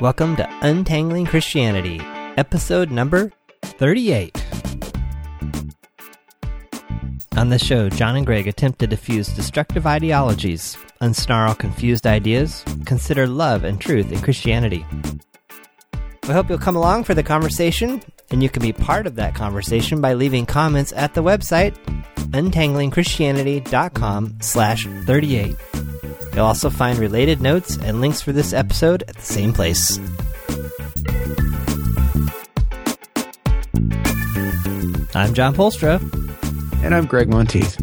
Welcome to Untangling Christianity, episode number 38. On this show, John and Gregg attempt to diffuse destructive ideologies, unsnarl confused ideas, consider love and truth in Christianity. We hope you'll come along for the conversation, and you can be part of that conversation by leaving comments at the website untanglingchristianity.com slash 38. You'll also find related notes and links for this episode at the same place. I'm John Polstra. And I'm Gregg Monteith.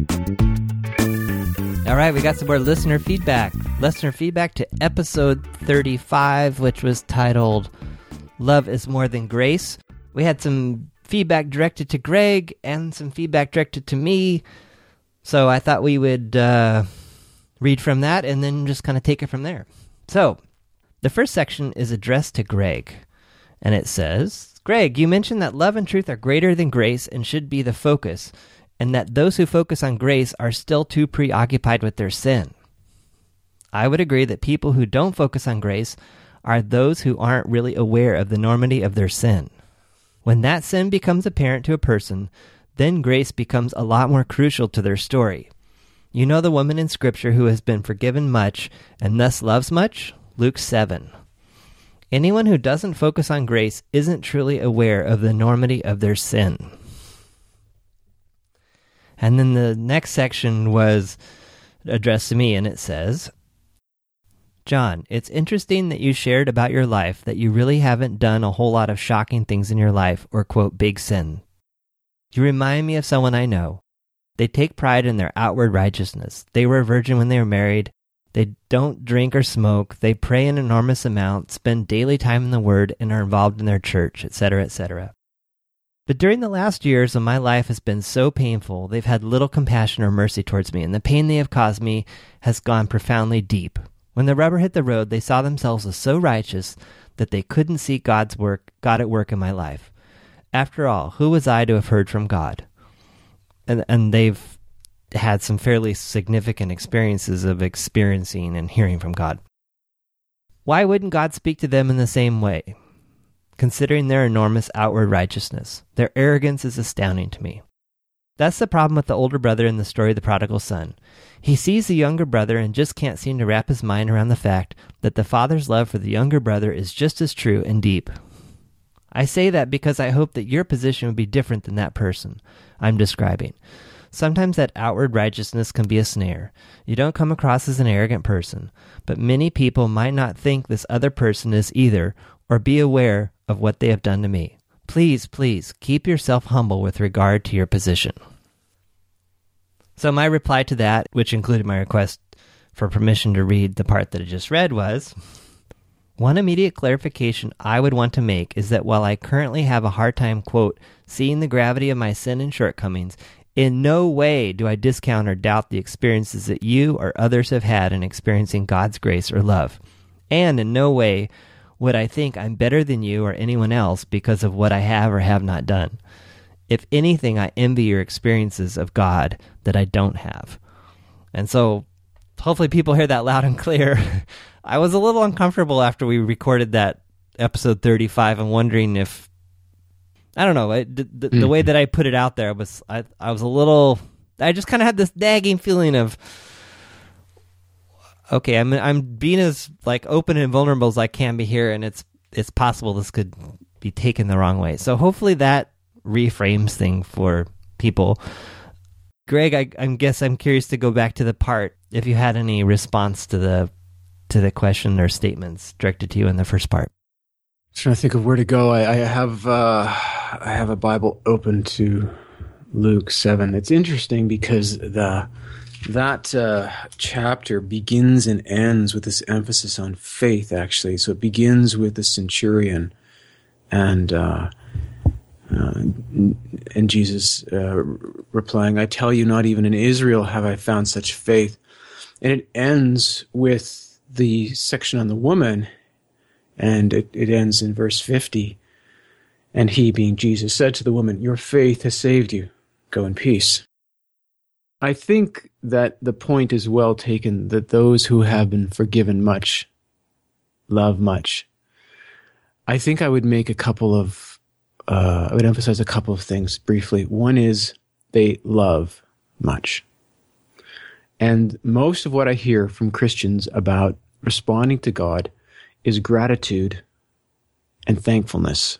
All right, we got some more listener feedback. Listener feedback to episode 35, which was titled Love is More Than Grace. We had some feedback directed to Gregg and some feedback directed to me. So I thought we would uh, read from that and then just kind of take it from there. So the first section is addressed to Gregg, and it says Gregg, you mentioned that love and truth are greater than grace and should be the focus, and that those who focus on grace are still too preoccupied with their sin. I would agree that people who don't focus on grace are those who aren't really aware of the enormity of their sin. When that sin becomes apparent to a person, then grace becomes a lot more crucial to their story. You know the woman in Scripture who has been forgiven much and thus loves much? Luke 7. Anyone who doesn't focus on grace isn't truly aware of the enormity of their sin. And then the next section was addressed to me, and it says John, it's interesting that you shared about your life that you really haven't done a whole lot of shocking things in your life or, quote, big sin. You remind me of someone I know. They take pride in their outward righteousness. They were a virgin when they were married. They don't drink or smoke. They pray an enormous amount, spend daily time in the Word, and are involved in their church, etc., etc. But during the last years when my life has been so painful, they've had little compassion or mercy towards me, and the pain they have caused me has gone profoundly deep. When the rubber hit the road, they saw themselves as so righteous that they couldn't see God's work, God at work in my life. After all, who was I to have heard from God? And, and they've had some fairly significant experiences of experiencing and hearing from God. Why wouldn't God speak to them in the same way? Considering their enormous outward righteousness, their arrogance is astounding to me. That's the problem with the older brother in the story of the prodigal son. He sees the younger brother and just can't seem to wrap his mind around the fact that the father's love for the younger brother is just as true and deep. I say that because I hope that your position would be different than that person I'm describing. Sometimes that outward righteousness can be a snare. You don't come across as an arrogant person, but many people might not think this other person is either, or be aware of what they have done to me. Please, please, keep yourself humble with regard to your position. So, my reply to that, which included my request for permission to read the part that I just read, was one immediate clarification I would want to make is that while I currently have a hard time, quote, seeing the gravity of my sin and shortcomings, in no way do I discount or doubt the experiences that you or others have had in experiencing God's grace or love. And in no way would I think I'm better than you or anyone else because of what I have or have not done. If anything, I envy your experiences of God that I don't have. And so, hopefully, people hear that loud and clear. I was a little uncomfortable after we recorded that episode 35 and wondering if I don't know. the, the, mm. the, hmm. way that I put it out there was I I was a little. I just kind of had this nagging feeling of. Okay, I'm I'm being as like open and vulnerable as I can be here, and it's it's possible this could be taken the wrong way. So hopefully that reframes thing for people. Gregg, I, I guess I'm curious to go back to the part if you had any response to the to the question or statements directed to you in the first part I'm trying to think of where to go. I, I have uh, I have a Bible open to Luke seven. It's interesting because the that uh, chapter begins and ends with this emphasis on faith. Actually, so it begins with the centurion and. Uh, uh, and Jesus uh, replying, I tell you, not even in Israel have I found such faith. And it ends with the section on the woman and it, it ends in verse 50. And he, being Jesus, said to the woman, Your faith has saved you. Go in peace. I think that the point is well taken that those who have been forgiven much love much. I think I would make a couple of, uh, I would emphasize a couple of things briefly. One is they love much. And most of what I hear from Christians about responding to God is gratitude and thankfulness,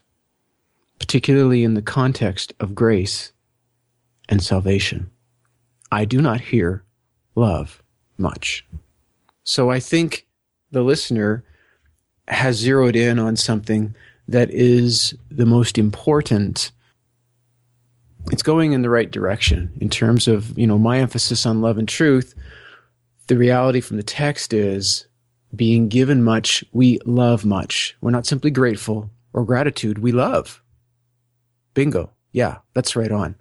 particularly in the context of grace and salvation. I do not hear love much. So I think the listener has zeroed in on something that is the most important. It's going in the right direction in terms of, you know, my emphasis on love and truth. The reality from the text is being given much, we love much. We're not simply grateful or gratitude, we love. Bingo. Yeah, that's right on.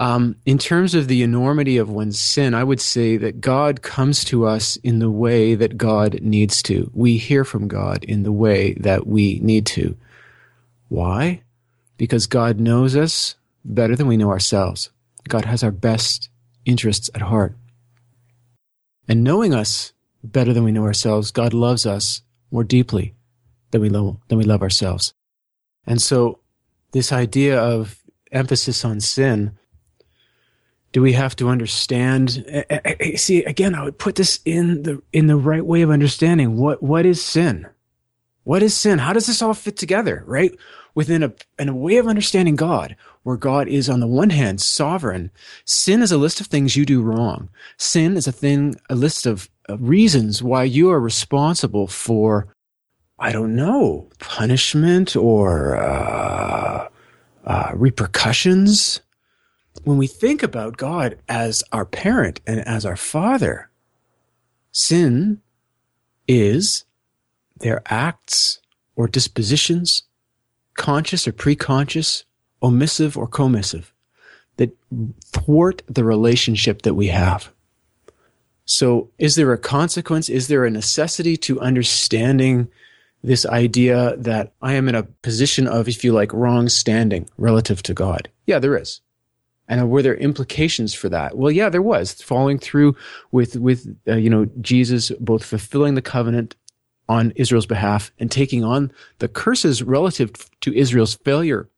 Um, in terms of the enormity of one's sin, I would say that God comes to us in the way that God needs to. We hear from God in the way that we need to. Why? Because God knows us better than we know ourselves. God has our best interests at heart. And knowing us better than we know ourselves, God loves us more deeply than we, than we love ourselves. And so this idea of emphasis on sin, do we have to understand? See, again, I would put this in the, in the right way of understanding. What, what is sin? What is sin? How does this all fit together, right? Within a, in a way of understanding God, where God is on the one hand sovereign. Sin is a list of things you do wrong. Sin is a thing, a list of reasons why you are responsible for, I don't know, punishment or uh, uh, repercussions. When we think about God as our parent and as our father, sin is their acts or dispositions, conscious or preconscious, omissive or commissive, that thwart the relationship that we have. So, is there a consequence? Is there a necessity to understanding this idea that I am in a position of, if you like, wrong standing relative to God? Yeah, there is. And were there implications for that? Well, yeah, there was. Following through with with uh, you know Jesus both fulfilling the covenant on Israel's behalf and taking on the curses relative to Israel's failure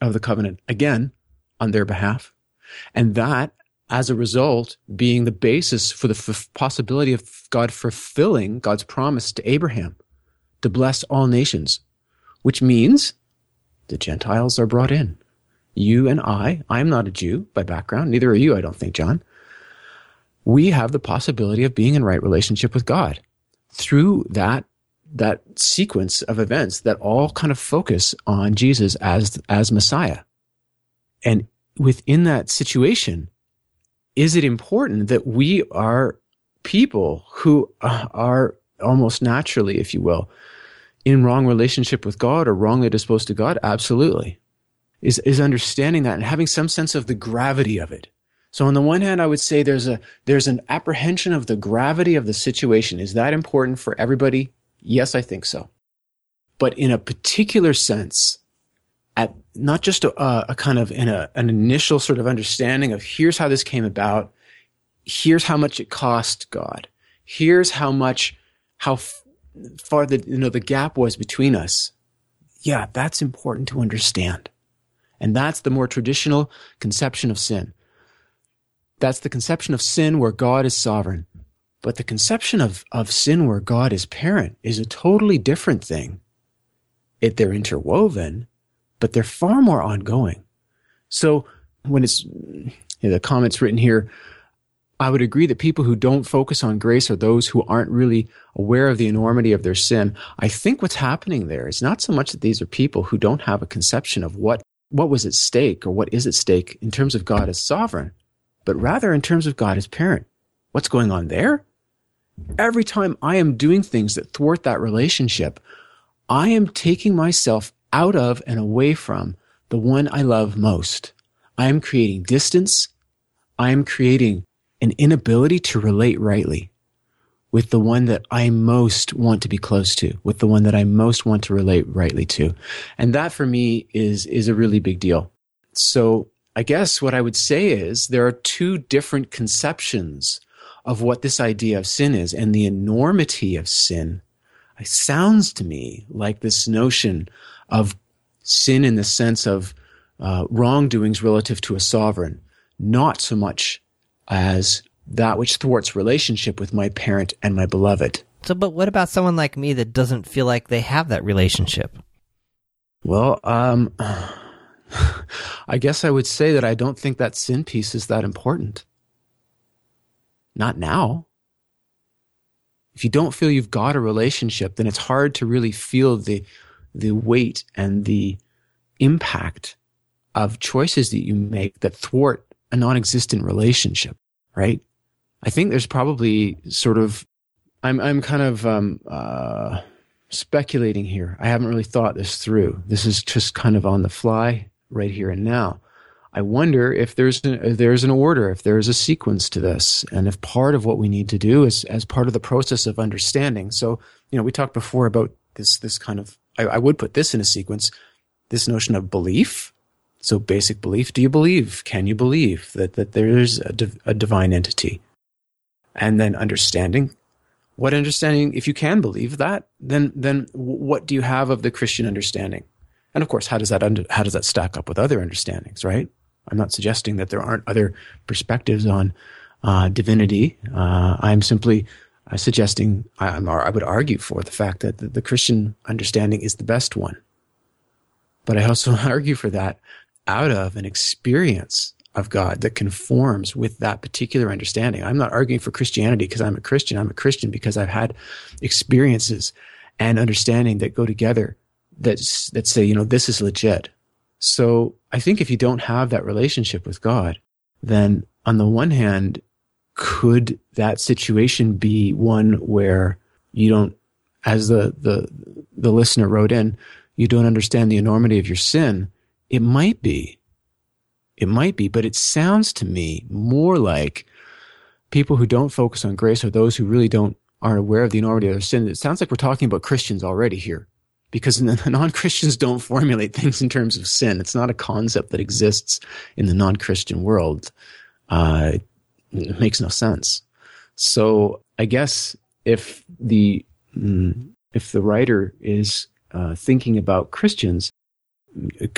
of the covenant again on their behalf. And that as a result, being the basis for the f- possibility of God fulfilling God's promise to Abraham to bless all nations, which means the Gentiles are brought in. You and I, I am not a Jew by background, neither are you, I don't think, John. We have the possibility of being in right relationship with God through that that sequence of events that all kind of focus on Jesus as as Messiah. And within that situation, is it important that we are people who are almost naturally, if you will, in wrong relationship with God or wrongly disposed to God? Absolutely. Is, is understanding that and having some sense of the gravity of it. So on the one hand, I would say there's a, there's an apprehension of the gravity of the situation. Is that important for everybody? Yes, I think so. But in a particular sense, at not just a, a kind of in a, an initial sort of understanding of here's how this came about, here's how much it cost God, here's how much, how f- far the you know the gap was between us. Yeah, that's important to understand, and that's the more traditional conception of sin. That's the conception of sin where God is sovereign. But the conception of, of sin where God is parent is a totally different thing. It, they're interwoven, but they're far more ongoing. So when it's you know, the comments written here, I would agree that people who don't focus on grace are those who aren't really aware of the enormity of their sin. I think what's happening there is not so much that these are people who don't have a conception of what, what was at stake or what is at stake in terms of God as sovereign, but rather in terms of God as parent. What's going on there? Every time I am doing things that thwart that relationship, I am taking myself out of and away from the one I love most. I am creating distance. I am creating an inability to relate rightly with the one that I most want to be close to, with the one that I most want to relate rightly to. And that for me is, is a really big deal. So I guess what I would say is there are two different conceptions of what this idea of sin is and the enormity of sin it sounds to me like this notion of sin in the sense of uh, wrongdoings relative to a sovereign, not so much as that which thwarts relationship with my parent and my beloved. So, but what about someone like me that doesn't feel like they have that relationship? Well, um, I guess I would say that I don't think that sin piece is that important. Not now. If you don't feel you've got a relationship, then it's hard to really feel the, the weight and the impact of choices that you make that thwart a non-existent relationship, right? I think there's probably sort of, I'm, I'm kind of, um, uh, speculating here. I haven't really thought this through. This is just kind of on the fly right here and now. I wonder if there's an, if there's an order, if there's a sequence to this, and if part of what we need to do is as part of the process of understanding. So, you know, we talked before about this this kind of I, I would put this in a sequence, this notion of belief. So, basic belief: Do you believe? Can you believe that that there's a, div- a divine entity? And then understanding. What understanding? If you can believe that, then then what do you have of the Christian understanding? And of course, how does that under, how does that stack up with other understandings, right? I'm not suggesting that there aren't other perspectives on uh, divinity. Uh, I'm simply uh, suggesting, I, am I, would argue for the fact that the, the, Christian understanding is the best one. But I also argue for that out of an experience of God that conforms with that particular understanding. I'm not arguing for Christianity because I'm a Christian. I'm a Christian because I've had experiences and understanding that go together that, that say, you know, this is legit. So I think if you don't have that relationship with God, then on the one hand, could that situation be one where you don't, as the, the, the listener wrote in, you don't understand the enormity of your sin? It might be. It might be, but it sounds to me more like people who don't focus on grace are those who really don't aren't aware of the enormity of their sin. It sounds like we're talking about Christians already here because non-Christians don't formulate things in terms of sin. It's not a concept that exists in the non-Christian world. Uh, it makes no sense. So I guess if the mm, if the writer is uh, thinking about Christians,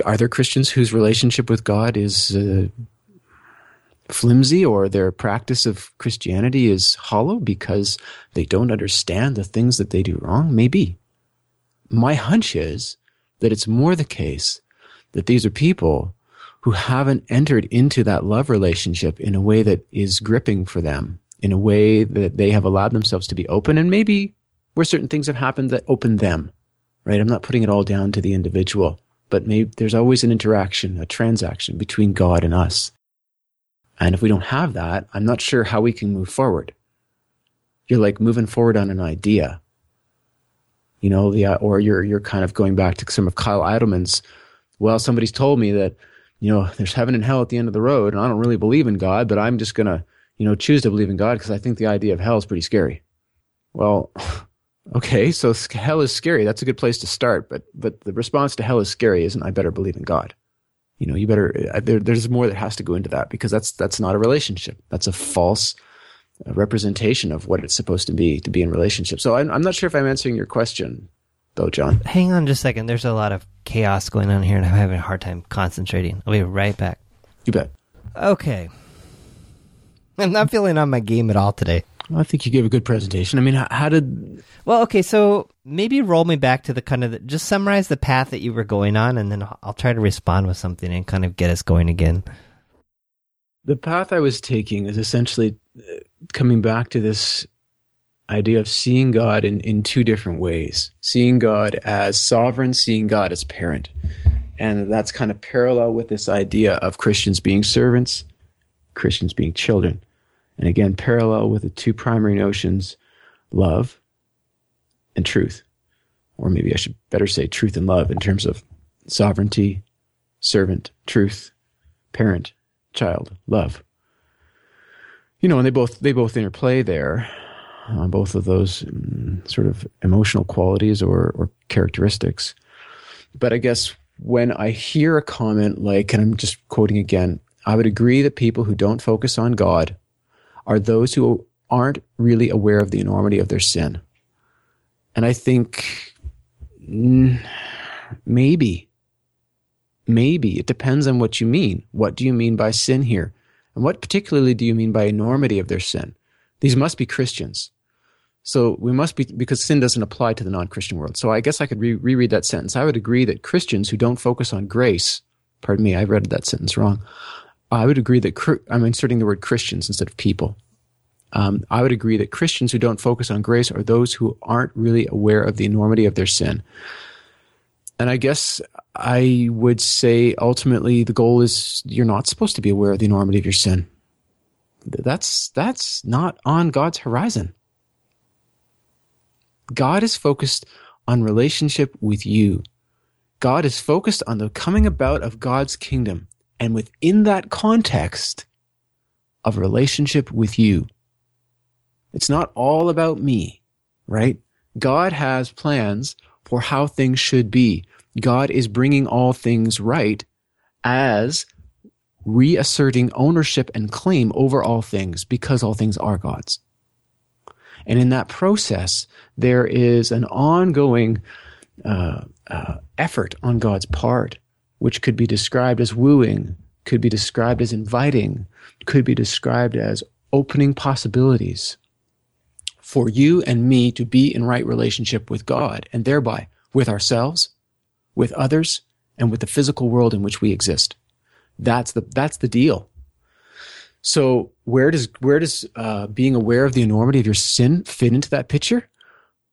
are there Christians whose relationship with God is uh, flimsy or their practice of Christianity is hollow because they don't understand the things that they do wrong? Maybe my hunch is that it's more the case that these are people who haven't entered into that love relationship in a way that is gripping for them, in a way that they have allowed themselves to be open and maybe where certain things have happened that open them, right? I'm not putting it all down to the individual, but maybe there's always an interaction, a transaction between God and us. And if we don't have that, I'm not sure how we can move forward. You're like moving forward on an idea you know, yeah, uh, or you're you're kind of going back to some of Kyle Idleman's. Well, somebody's told me that you know there's heaven and hell at the end of the road, and I don't really believe in God, but I'm just gonna you know choose to believe in God because I think the idea of hell is pretty scary. Well, okay, so hell is scary. That's a good place to start, but but the response to hell is scary isn't I better believe in God. You know, you better uh, there, there's more that has to go into that because that's that's not a relationship. That's a false representation of what it's supposed to be to be in relationship. So I'm, I'm not sure if I'm answering your question, though, John. Hang on just a second. There's a lot of chaos going on here, and I'm having a hard time concentrating. I'll be right back. You bet. Okay. I'm not feeling on my game at all today. Well, I think you gave a good presentation. I mean, how, how, did? Well, okay, so maybe roll me back to the kind of the, just summarize the path that you were going on, and then I'll try to respond with something and kind of get us going again. The path I was taking is essentially uh, coming back to this idea of seeing God in, in two different ways seeing God as sovereign, seeing God as parent. And that's kind of parallel with this idea of Christians being servants, Christians being children. And again, parallel with the two primary notions love and truth. Or maybe I should better say truth and love in terms of sovereignty, servant, truth, parent, child, love you know, and they both they both interplay there, uh, both of those um, sort of emotional qualities or or characteristics. But I guess when I hear a comment like, and I'm just quoting again, I would agree that people who don't focus on God are those who aren't really aware of the enormity of their sin. And I think mm, maybe, maybe it depends on what you mean. What do you mean by sin here? And what particularly do you mean by enormity of their sin? These must be Christians. So we must be, because sin doesn't apply to the non Christian world. So I guess I could re- reread that sentence. I would agree that Christians who don't focus on grace, pardon me, I read that sentence wrong. I would agree that I'm inserting the word Christians instead of people. Um, I would agree that Christians who don't focus on grace are those who aren't really aware of the enormity of their sin. And I guess I would say ultimately the goal is you're not supposed to be aware of the enormity of your sin. That's that's not on God's horizon. God is focused on relationship with you. God is focused on the coming about of God's kingdom and within that context of relationship with you. It's not all about me, right? God has plans for how things should be. God is bringing all things right as reasserting ownership and claim over all things because all things are God's. And in that process, there is an ongoing uh, uh, effort on God's part, which could be described as wooing, could be described as inviting, could be described as opening possibilities for you and me to be in right relationship with God and thereby with ourselves, with others, and with the physical world in which we exist. That's the, that's the deal. So where does where does uh, being aware of the enormity of your sin fit into that picture?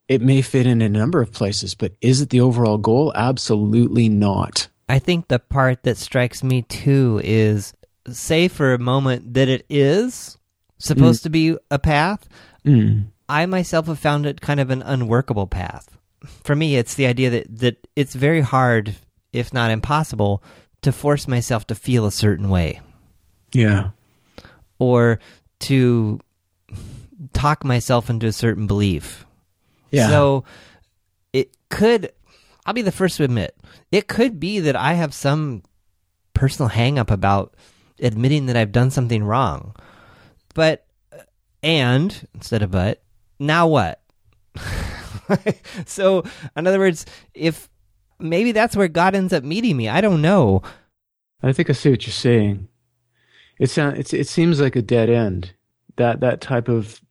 It may fit in a number of places, but is it the overall goal? Absolutely not. I think the part that strikes me too is say for a moment that it is supposed mm. to be a path. Mm. I myself have found it kind of an unworkable path. For me, it's the idea that, that it's very hard, if not impossible, to force myself to feel a certain way. Yeah or to talk myself into a certain belief. Yeah. So it could, I'll be the first to admit, it could be that I have some personal hangup about admitting that I've done something wrong. But, uh, and instead of but, now what? so, in other words, if maybe that's where God ends up meeting me, I don't know. I think I see what you're saying. It sounds uh, it's, it seems like a dead end. That that type of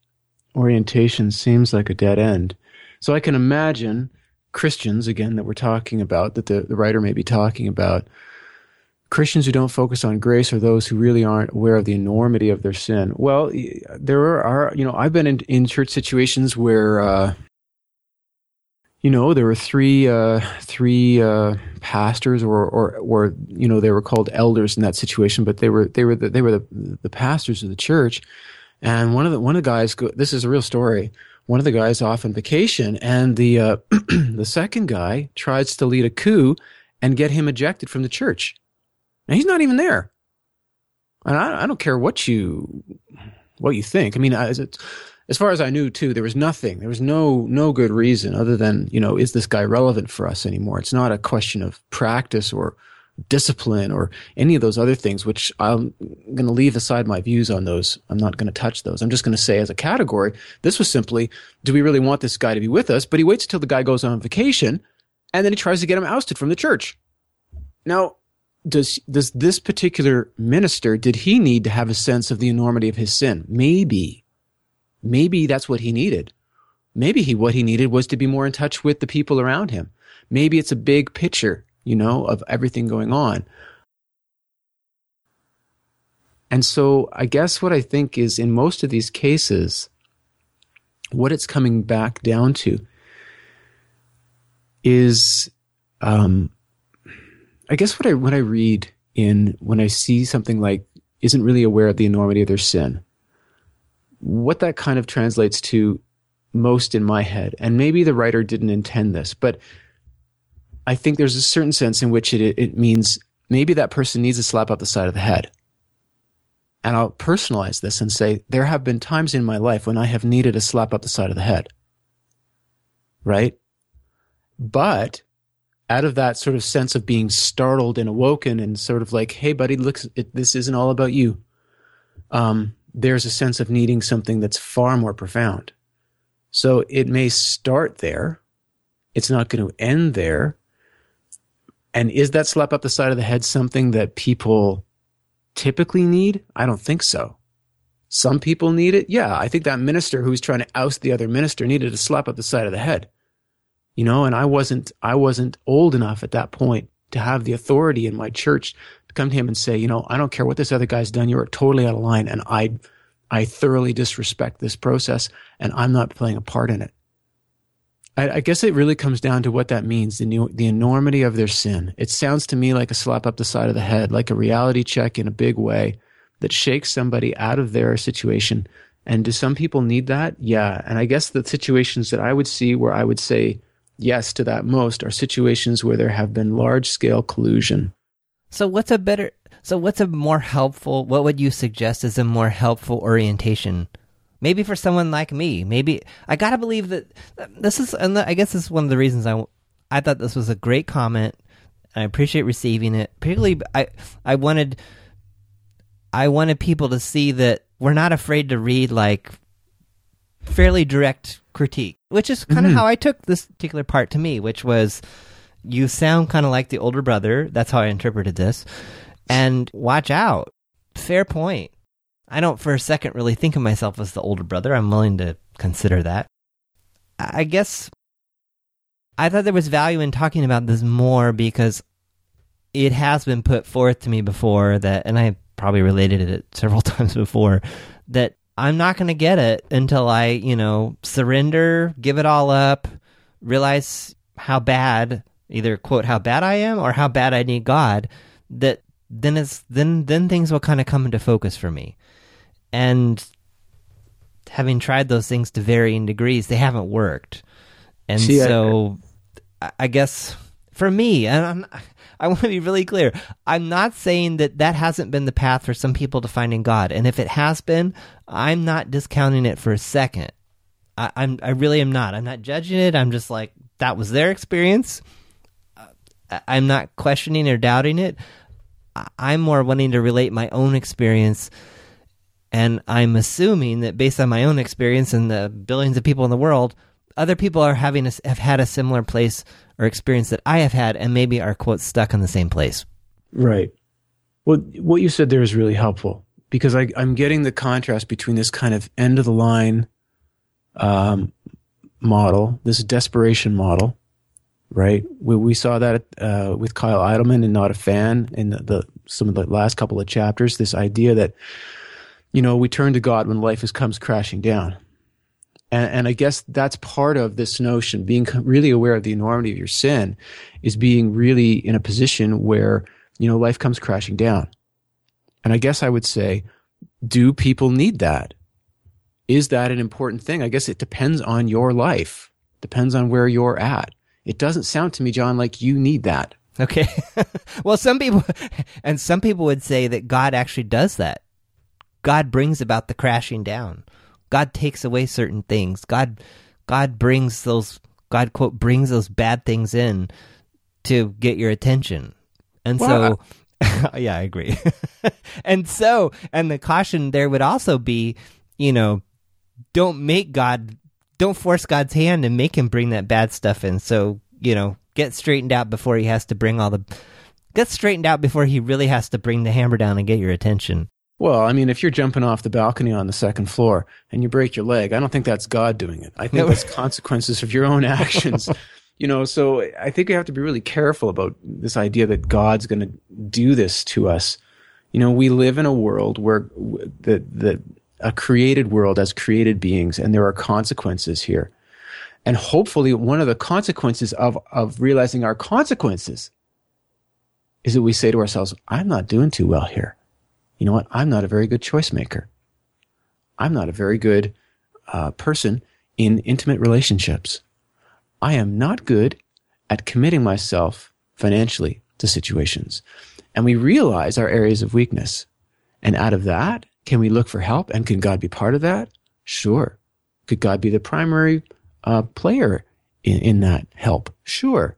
orientation seems like a dead end. So I can imagine Christians again that we're talking about that the, the writer may be talking about. Christians who don't focus on grace are those who really aren't aware of the enormity of their sin. Well, there are, you know, I've been in, in church situations where uh, you know, there were three uh, three uh, pastors, or, or or you know, they were called elders in that situation, but they were they were the, they were the, the pastors of the church. And one of the one of the guys, this is a real story. One of the guys off on vacation, and the uh, the second guy tries to lead a coup and get him ejected from the church. And he's not even there. And I, I don't care what you what you think. I mean, it's as far as I knew too, there was nothing. There was no no good reason other than you know is this guy relevant for us anymore? It's not a question of practice or discipline or any of those other things, which I'm going to leave aside my views on those. I'm not going to touch those. I'm just going to say as a category, this was simply, do we really want this guy to be with us? But he waits until the guy goes on vacation and then he tries to get him ousted from the church. Now, does, does this particular minister, did he need to have a sense of the enormity of his sin? Maybe. Maybe that's what he needed. Maybe he, what he needed was to be more in touch with the people around him. Maybe it's a big picture, you know, of everything going on. And so I guess what I think is in most of these cases, what it's coming back down to is, um, I guess what I, when I read in, when I see something like isn't really aware of the enormity of their sin, what that kind of translates to most in my head, and maybe the writer didn't intend this, but I think there's a certain sense in which it, it means maybe that person needs a slap up the side of the head. And I'll personalize this and say, there have been times in my life when I have needed a slap up the side of the head. Right? But out of that sort of sense of being startled and awoken and sort of like, hey, buddy, look, it, this isn't all about you. Um, there's a sense of needing something that's far more profound. So it may start there. It's not going to end there. And is that slap up the side of the head something that people typically need? I don't think so. Some people need it. Yeah, I think that minister who was trying to oust the other minister needed a slap up the side of the head. You know, and I wasn't I wasn't old enough at that point to have the authority in my church to come to him and say, you know, I don't care what this other guy's done, you're totally out of line and I I thoroughly disrespect this process and I'm not playing a part in it. I, I guess it really comes down to what that means, the, new, the enormity of their sin. It sounds to me like a slap up the side of the head, like a reality check in a big way that shakes somebody out of their situation. And do some people need that? Yeah. And I guess the situations that I would see where I would say yes to that most are situations where there have been large scale collusion. So what's a better so what's a more helpful what would you suggest is a more helpful orientation? Maybe for someone like me. Maybe I got to believe that this is and I guess this is one of the reasons I I thought this was a great comment. I appreciate receiving it. Particularly I I wanted I wanted people to see that we're not afraid to read like fairly direct critique, which is kind of mm-hmm. how I took this particular part to me, which was you sound kind of like the older brother. That's how I interpreted this. And watch out. Fair point. I don't for a second really think of myself as the older brother. I'm willing to consider that. I guess I thought there was value in talking about this more because it has been put forth to me before that, and I probably related it several times before, that I'm not going to get it until I, you know, surrender, give it all up, realize how bad, either quote, how bad I am or how bad I need God, that then it's, then, then things will kind of come into focus for me. And having tried those things to varying degrees, they haven't worked. And See, so I, I guess for me, and I'm, I want to be really clear. I'm not saying that that hasn't been the path for some people to finding God, and if it has been, I'm not discounting it for a second. I, am I really am not. I'm not judging it. I'm just like that was their experience. Uh, I'm not questioning or doubting it. I'm more wanting to relate my own experience. And I'm assuming that based on my own experience and the billions of people in the world, other people are having a, have had a similar place or experience that I have had, and maybe are quote stuck in the same place. Right. Well, what you said there is really helpful because I, am getting the contrast between this kind of end of the line um, model, this desperation model, right? We, we saw that uh, with Kyle Idleman and Not a Fan in the, the, some of the last couple of chapters. This idea that you know we turn to God when life is, comes crashing down, and, and I guess that's part of this notion. Being really aware of the enormity of your sin is being really in a position where you know life comes crashing down. And I guess I would say, do people need that? Is that an important thing? I guess it depends on your life. Depends on where you're at. It doesn't sound to me, John, like you need that. Okay. well, some people, and some people would say that God actually does that. God brings about the crashing down. God takes away certain things. God, God brings those, God quote, brings those bad things in to get your attention. And well, so, yeah, I agree. and so, and the caution there would also be, you know, don't make God, don't force God's hand and make him bring that bad stuff in. So, you know, get straightened out before he has to bring all the, get straightened out before he really has to bring the hammer down and get your attention. Well, I mean, if you're jumping off the balcony on the second floor and you break your leg, I don't think that's God doing it. I think that's consequences of your own actions. you know, so I think we have to be really careful about this idea that God's going to do this to us. You know, we live in a world where the, the, a created world as created beings, and there are consequences here. And hopefully, one of the consequences of, of realizing our consequences is that we say to ourselves, I'm not doing too well here you know what? I'm not a very good choice maker. I'm not a very good uh, person in intimate relationships. I am not good at committing myself financially to situations. And we realize our areas of weakness. And out of that, can we look for help? And can God be part of that? Sure. Could God be the primary uh, player in, in that help? Sure.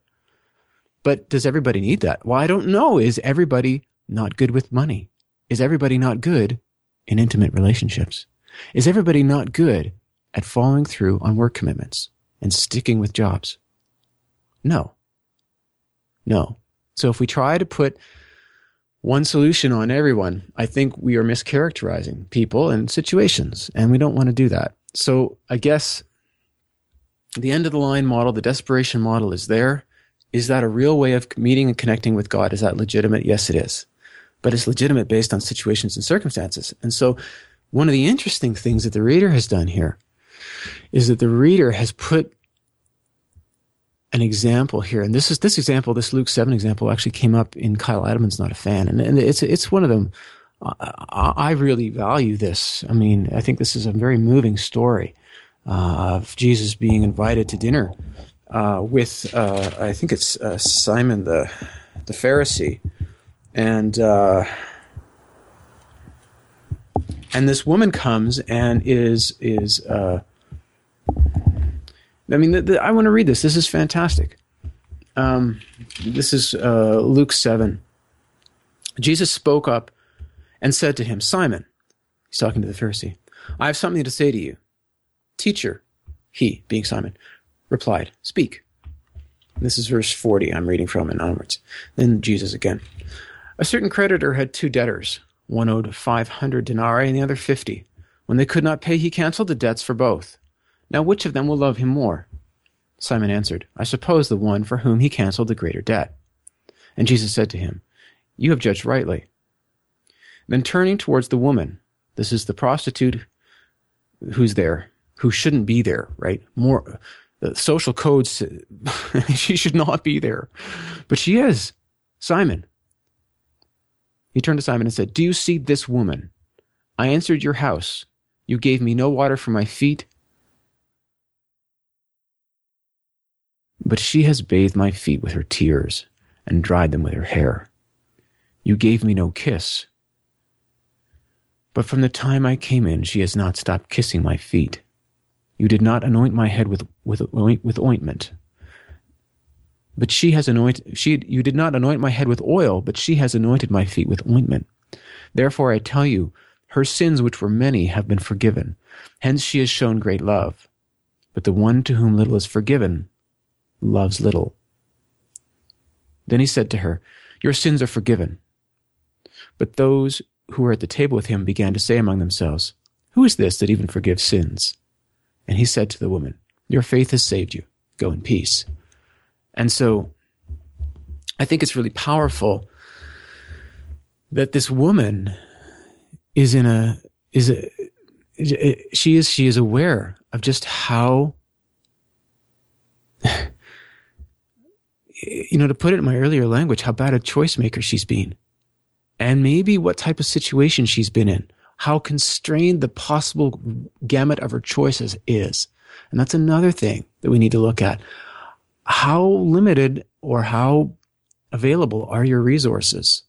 But does everybody need that? Well, I don't know. Is everybody not good with money? Is everybody not good in intimate relationships? Is everybody not good at following through on work commitments and sticking with jobs? No. No. So if we try to put one solution on everyone, I think we are mischaracterizing people and situations, and we don't want to do that. So I guess the end of the line model, the desperation model is there. Is that a real way of meeting and connecting with God? Is that legitimate? Yes, it is. But it's legitimate based on situations and circumstances. And so one of the interesting things that the reader has done here is that the reader has put an example here, and this is this example, this Luke seven example, actually came up in Kyle Idleman's not a fan, and, and it's it's one of them. I, I really value this. I mean, I think this is a very moving story uh, of Jesus being invited to dinner uh, with uh, I think it's uh, Simon the the Pharisee, and uh, and this woman comes and is is uh, I mean, the, the, I want to read this. This is fantastic. Um, this is uh, Luke 7. Jesus spoke up and said to him, Simon, he's talking to the Pharisee, I have something to say to you. Teacher, he, being Simon, replied, Speak. This is verse 40 I'm reading from and onwards. Then Jesus again. A certain creditor had two debtors. One owed 500 denarii and the other 50. When they could not pay, he canceled the debts for both. Now which of them will love him more? Simon answered, I suppose the one for whom he canceled the greater debt. And Jesus said to him, You have judged rightly. Then turning towards the woman, this is the prostitute who's there, who shouldn't be there, right? More, the social codes, she should not be there. But she is. Simon. He turned to Simon and said, Do you see this woman? I answered your house. You gave me no water for my feet But she has bathed my feet with her tears and dried them with her hair. You gave me no kiss. But from the time I came in, she has not stopped kissing my feet. You did not anoint my head with, with, with ointment. But she has anointed, she, you did not anoint my head with oil, but she has anointed my feet with ointment. Therefore I tell you, her sins, which were many, have been forgiven. Hence she has shown great love. But the one to whom little is forgiven loves little. Then he said to her, Your sins are forgiven. But those who were at the table with him began to say among themselves, Who is this that even forgives sins? And he said to the woman, Your faith has saved you. Go in peace. And so I think it's really powerful that this woman is in a is a she is she is aware of just how you know, to put it in my earlier language, how bad a choice maker she's been. And maybe what type of situation she's been in, how constrained the possible gamut of her choices is. And that's another thing that we need to look at. How limited or how available are your resources?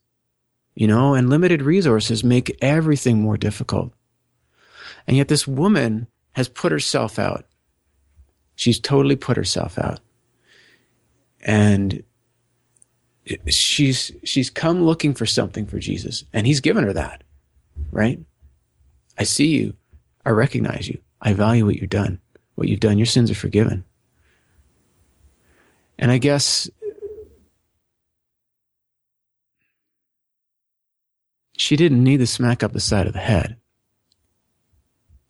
You know, and limited resources make everything more difficult. And yet this woman has put herself out. She's totally put herself out and she's she's come looking for something for Jesus and he's given her that right i see you i recognize you i value what you've done what you've done your sins are forgiven and i guess she didn't need the smack up the side of the head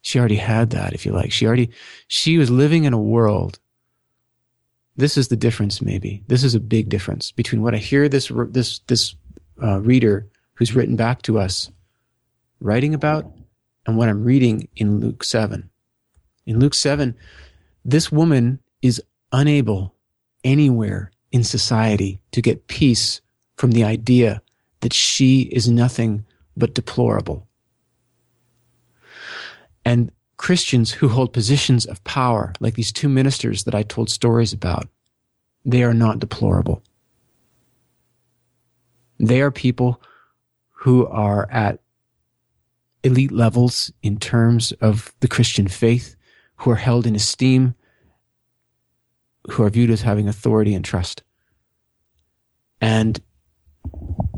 she already had that if you like she already she was living in a world this is the difference, maybe. This is a big difference between what I hear this, this, this uh, reader who's written back to us writing about and what I'm reading in Luke 7. In Luke 7, this woman is unable anywhere in society to get peace from the idea that she is nothing but deplorable. And Christians who hold positions of power, like these two ministers that I told stories about, they are not deplorable. They are people who are at elite levels in terms of the Christian faith, who are held in esteem, who are viewed as having authority and trust. And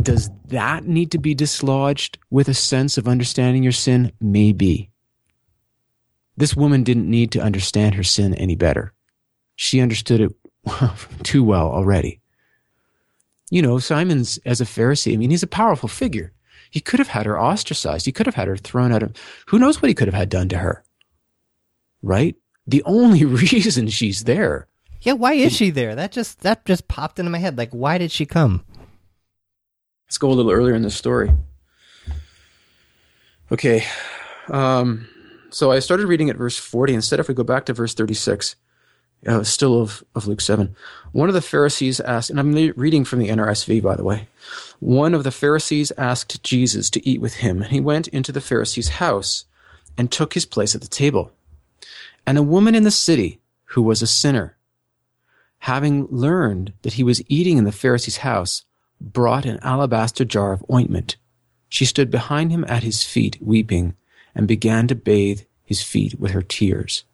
does that need to be dislodged with a sense of understanding your sin? Maybe. This woman didn't need to understand her sin any better. She understood it too well already. You know, Simon's as a Pharisee, I mean, he's a powerful figure. He could have had her ostracized. He could have had her thrown out of, who knows what he could have had done to her? Right? The only reason she's there. Yeah, why is she there? That just that just popped into my head. Like, why did she come? Let's go a little earlier in the story. Okay. Um, so I started reading at verse 40. Instead, if we go back to verse 36, uh, still of, of Luke 7, one of the Pharisees asked, and I'm reading from the NRSV, by the way. One of the Pharisees asked Jesus to eat with him, and he went into the Pharisee's house and took his place at the table. And a woman in the city who was a sinner, having learned that he was eating in the Pharisee's house, brought an alabaster jar of ointment. She stood behind him at his feet, weeping, and began to bathe his feet with her tears,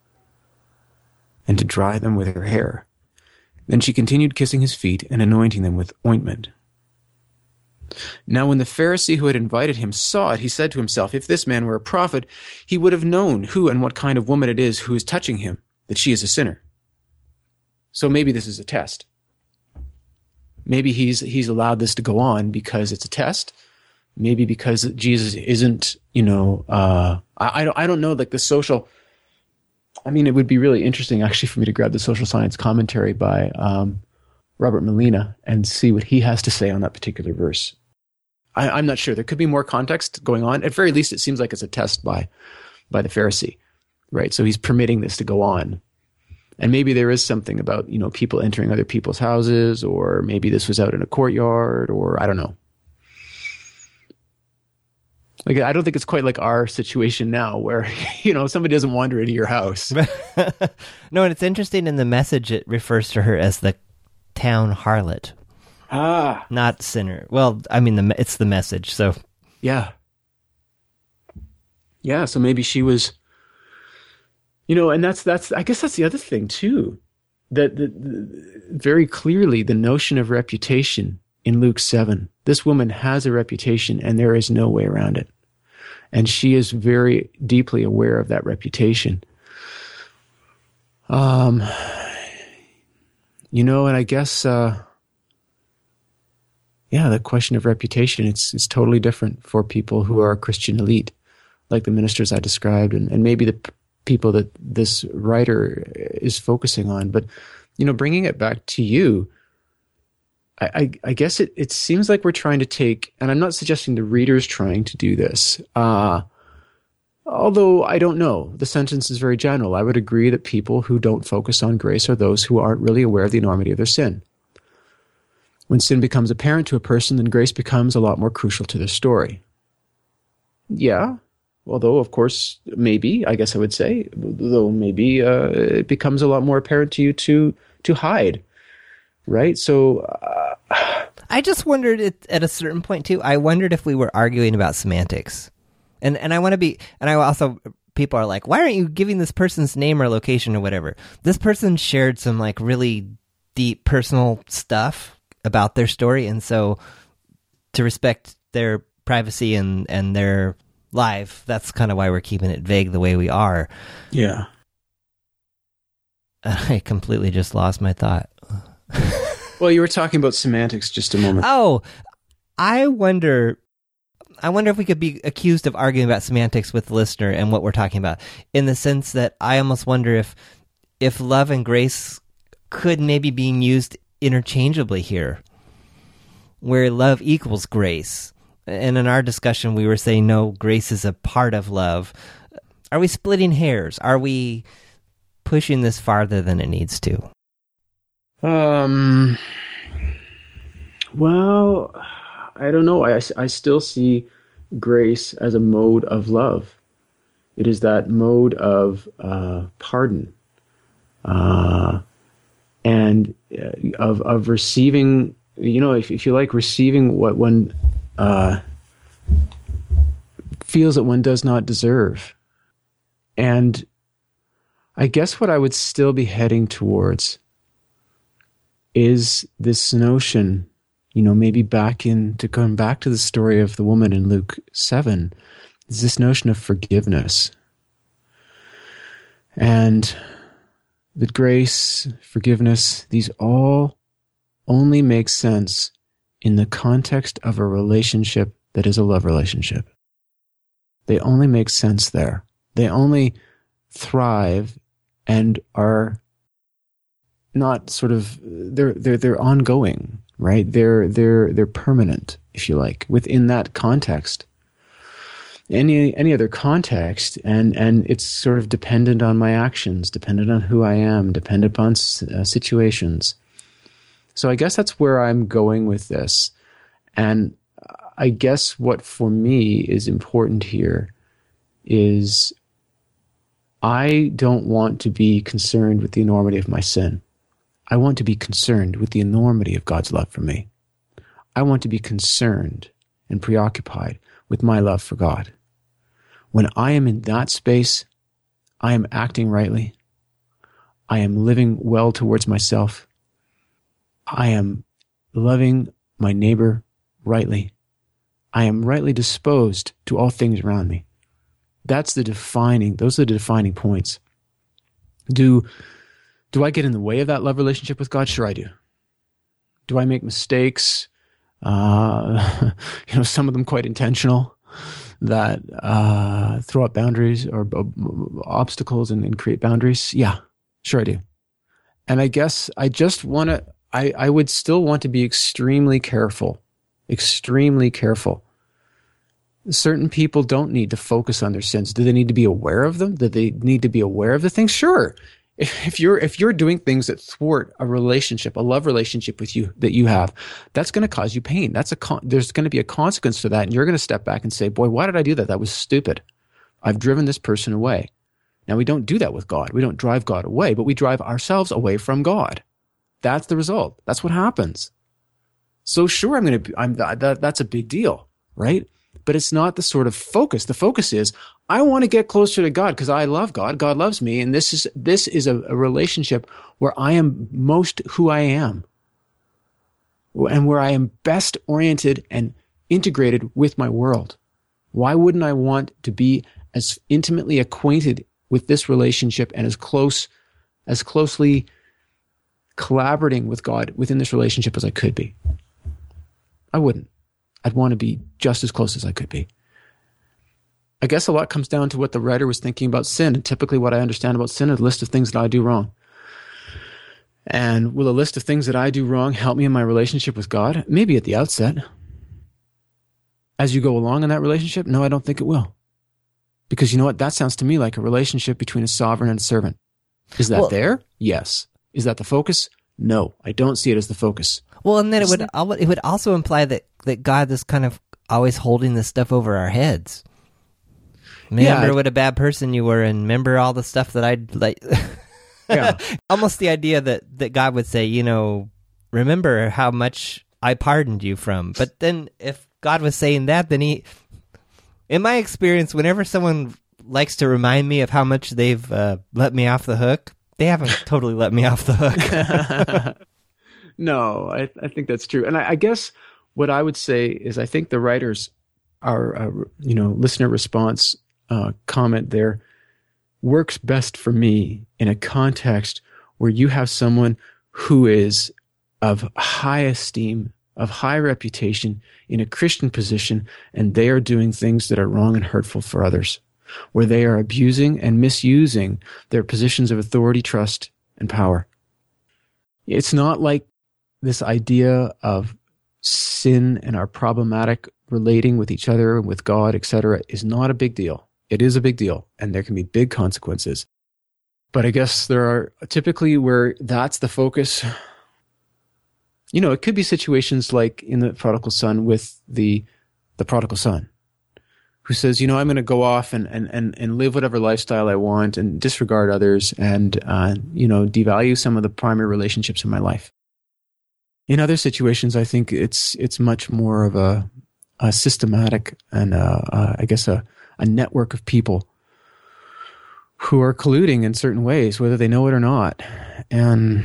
and to dry them with her hair. Then she continued kissing his feet and anointing them with ointment. Now, when the Pharisee who had invited him saw it, he said to himself, If this man were a prophet, he would have known who and what kind of woman it is who is touching him, that she is a sinner. So maybe this is a test. Maybe he's he's allowed this to go on because it's a test. Maybe because jesus isn't you know uh, I, I don't i don't know like the social i mean it would be really interesting actually for me to grab the social science commentary by um, robert Malina and see what he has to say on that particular verse. I, i'm not sure. There could be more context going on. At very least it seems like it's a test by by the pharisee right? So he's permitting this to go on and maybe there is something about, you know, people entering other people's houses, or maybe this was out in a courtyard, or I don't know. Like, I don't think it's quite like our situation now where, you know, somebody doesn't wander into your house. no, and it's interesting in the message, it refers to her as the town harlot. Ah. Not sinner. Well, I mean, the it's the message, so. Yeah. Yeah, so maybe she was you know, and that's that's I guess that's the other thing too, that the, the, very clearly the notion of reputation in Luke seven. This woman has a reputation, and there is no way around it, and she is very deeply aware of that reputation. Um, you know, and I guess. Uh, yeah, the question of reputation, it's, it's totally different for people who are Christian elite, like the ministers I described, and, and maybe the people that this writer is focusing on. But, you know, bringing it back to you, I, I, I guess it, it seems like we're trying to take, and I'm not suggesting the reader's trying to do this. Uh, although I don't know, the sentence is very general. I would agree that people who don't focus on grace are those who aren't really aware of the enormity of their sin. When sin becomes apparent to a person, then grace becomes a lot more crucial to their story. Yeah, although of course maybe i guess i would say though maybe uh, it becomes a lot more apparent to you to to hide right? So uh, i just wondered it, at a certain point too i wondered if we were arguing about semantics. And and i want to be and i also people are like why aren't you giving this person's name or location or whatever? This person shared some like really deep personal stuff about their story and so to respect their privacy and and their live. That's kind of why we're keeping it vague the way we are. Yeah. I completely just lost my thought. well, you were talking about semantics just a moment. Oh, I wonder. I wonder if we could be accused of arguing about semantics with the listener and what we're talking about, in the sense that I almost wonder if if love and grace could maybe be used interchangeably here, where love equals grace and in our discussion we were saying no grace is a part of love. Are we splitting hairs? Are we pushing this farther than it needs to? Um well i don't know. I, I still see grace as a mode of love. It is that mode of uh, pardon. Uh, and uh, of of receiving you know if, if you like receiving what one uh, feels that one does not deserve. And I guess what I would still be heading towards is this notion, you know, maybe back in to come back to the story of the woman in Luke 7, is this notion of forgiveness. And that grace, forgiveness, these all only make sense in the context of a relationship that is a love relationship. They only make sense there. They only thrive and are not sort of they're they're they're ongoing, right? They're they're they're permanent, if you like, within that context. Any any other context, and and it's sort of dependent on my actions, dependent on who I am, dependent upon uh, situations. So I guess that's where I'm going with this, and I guess what for me is important here is I don't want to be concerned with the enormity of my sin. I want to be concerned with the enormity of God's love for me. I want to be concerned and preoccupied with my love for God. When I am in that space, I am acting rightly. I am living well towards myself. I am loving my neighbor rightly. I am rightly disposed to all things around me. That's the defining, those are the defining points. Do do I get in the way of that love relationship with God? Sure, I do. Do I make mistakes? Uh, you know, some of them quite intentional that uh, throw up boundaries or uh, obstacles and, and, create boundaries. Yeah, sure, I do. And I guess I just want to. I, I would still want to be extremely careful, extremely careful certain people don't need to focus on their sins. Do they need to be aware of them? Do they need to be aware of the things? Sure if you're if you're doing things that thwart a relationship, a love relationship with you that you have, that's going to cause you pain. That's a con- there's going to be a consequence to that, and you're going to step back and say, "Boy, why did I do that? That was stupid. I've driven this person away." Now we don't do that with God. We don't drive God away, but we drive ourselves away from God. That's the result. That's what happens. So sure, I'm going to. I'm that, that's a big deal, right? but it's not the sort of focus. The focus is, I want to get closer to God because I love God. God loves me. And this is, this is a, a relationship where I am most who I am and where I am best oriented and integrated with my world. Why wouldn't I want to be as intimately acquainted with this relationship and as close, as closely collaborating with God within this relationship as I could be? I wouldn't. I'd want to be just as close as I could be. I guess a lot comes down to what the writer was thinking about sin. And typically, what I understand about sin is a list of things that I do wrong. And will a list of things that I do wrong help me in my relationship with God? Maybe at the outset. As you go along in that relationship, no, I don't think it will. Because you know what? That sounds to me like a relationship between a sovereign and a servant. Is that well, there? Yes. Is that the focus? No, I don't see it as the focus. Well, and then it would it would also imply that that God is kind of always holding this stuff over our heads. Remember yeah. what a bad person you were, and remember all the stuff that I'd like. yeah, almost the idea that that God would say, you know, remember how much I pardoned you from. But then, if God was saying that, then he, in my experience, whenever someone likes to remind me of how much they've uh, let me off the hook, they haven't totally let me off the hook. no, I, I think that's true, and I, I guess what I would say is I think the writers, our uh, you know listener response uh, comment there works best for me in a context where you have someone who is of high esteem, of high reputation, in a Christian position, and they are doing things that are wrong and hurtful for others, where they are abusing and misusing their positions of authority, trust, and power. It's not like this idea of sin and our problematic relating with each other and with God, etc., is not a big deal. It is a big deal, and there can be big consequences. But I guess there are typically where that's the focus. You know, it could be situations like in the prodigal son with the the prodigal son, who says, you know, I'm going to go off and, and, and, and live whatever lifestyle I want and disregard others and, uh, you know, devalue some of the primary relationships in my life. In other situations, I think it's it's much more of a, a systematic and uh, uh, I guess a, a network of people who are colluding in certain ways, whether they know it or not. And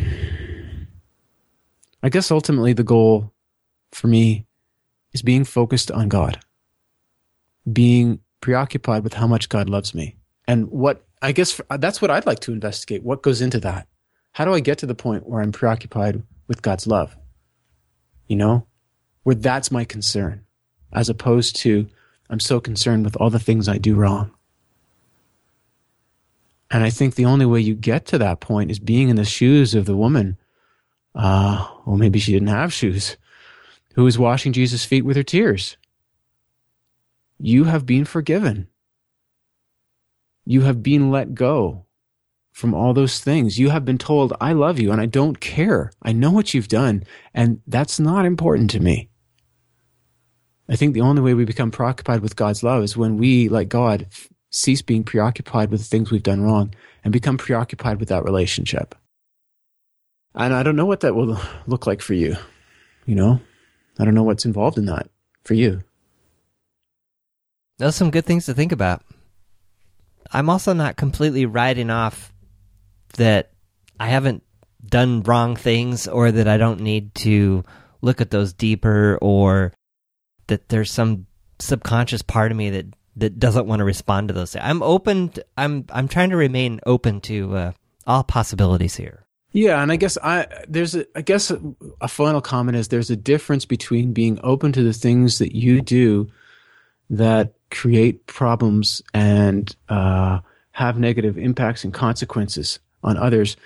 I guess ultimately the goal for me is being focused on God, being preoccupied with how much God loves me and what I guess that's what I'd like to investigate. What goes into that? How do I get to the point where I'm preoccupied with God's love? You know, where that's my concern, as opposed to I'm so concerned with all the things I do wrong. And I think the only way you get to that point is being in the shoes of the woman. Uh, well, maybe she didn't have shoes, who was washing Jesus' feet with her tears. You have been forgiven. You have been let go from all those things. You have been told, I love you and I don't care. I know what you've done, and that's not important to me. I think the only way we become preoccupied with God's love is when we, like God, cease being preoccupied with the things we've done wrong and become preoccupied with that relationship. And I don't know what that will look like for you. You know, I don't know what's involved in that for you. Those are some good things to think about. I'm also not completely writing off that I haven't done wrong things or that I don't need to look at those deeper or that there's some subconscious part of me that that doesn't want to respond to those. I'm open. To, I'm I'm trying to remain open to uh, all possibilities here. Yeah, and I guess I there's a I guess a, a final comment is there's a difference between being open to the things that you do that create problems and uh, have negative impacts and consequences on others,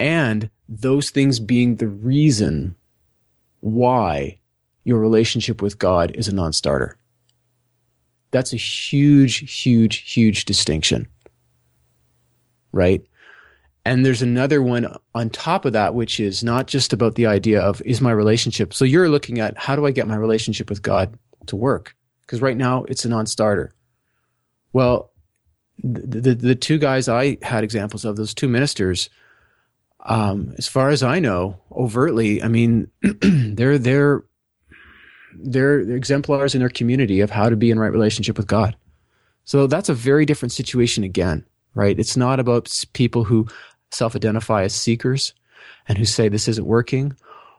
and those things being the reason why your relationship with God is a non-starter. That's a huge, huge, huge distinction. Right? And there's another one on top of that, which is not just about the idea of is my relationship. So you're looking at how do I get my relationship with God to work? Because right now it's a non-starter. Well, the, the, the two guys I had examples of, those two ministers, um, as far as I know, overtly, I mean, they're they're they're, they're exemplars in their community of how to be in right relationship with God. So that's a very different situation again, right? It's not about people who self-identify as seekers and who say this isn't working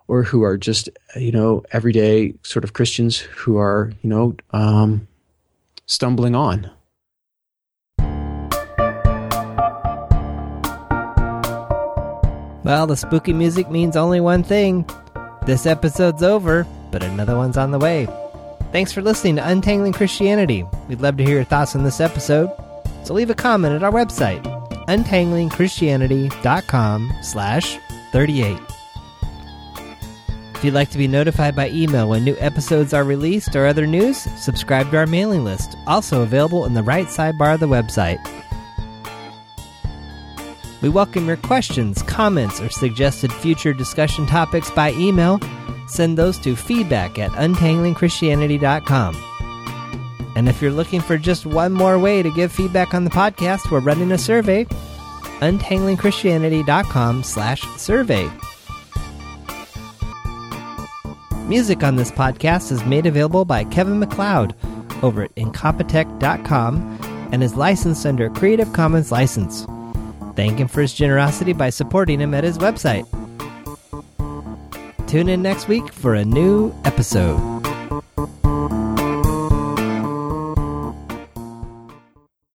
or who are just, you know, everyday sort of Christians who are, you know, um, stumbling on. Well, the spooky music means only one thing. This episode's over but another one's on the way. Thanks for listening to Untangling Christianity. We'd love to hear your thoughts on this episode, so leave a comment at our website, untanglingchristianity.com slash 38. If you'd like to be notified by email when new episodes are released or other news, subscribe to our mailing list, also available in the right sidebar of the website. We welcome your questions, comments, or suggested future discussion topics by email send those to feedback at untanglingchristianity.com. And if you're looking for just one more way to give feedback on the podcast, we're running a survey. untanglingchristianity.com slash survey. Music on this podcast is made available by Kevin MacLeod over at incompetech.com and is licensed under a Creative Commons license. Thank him for his generosity by supporting him at his website. Tune in next week for a new episode.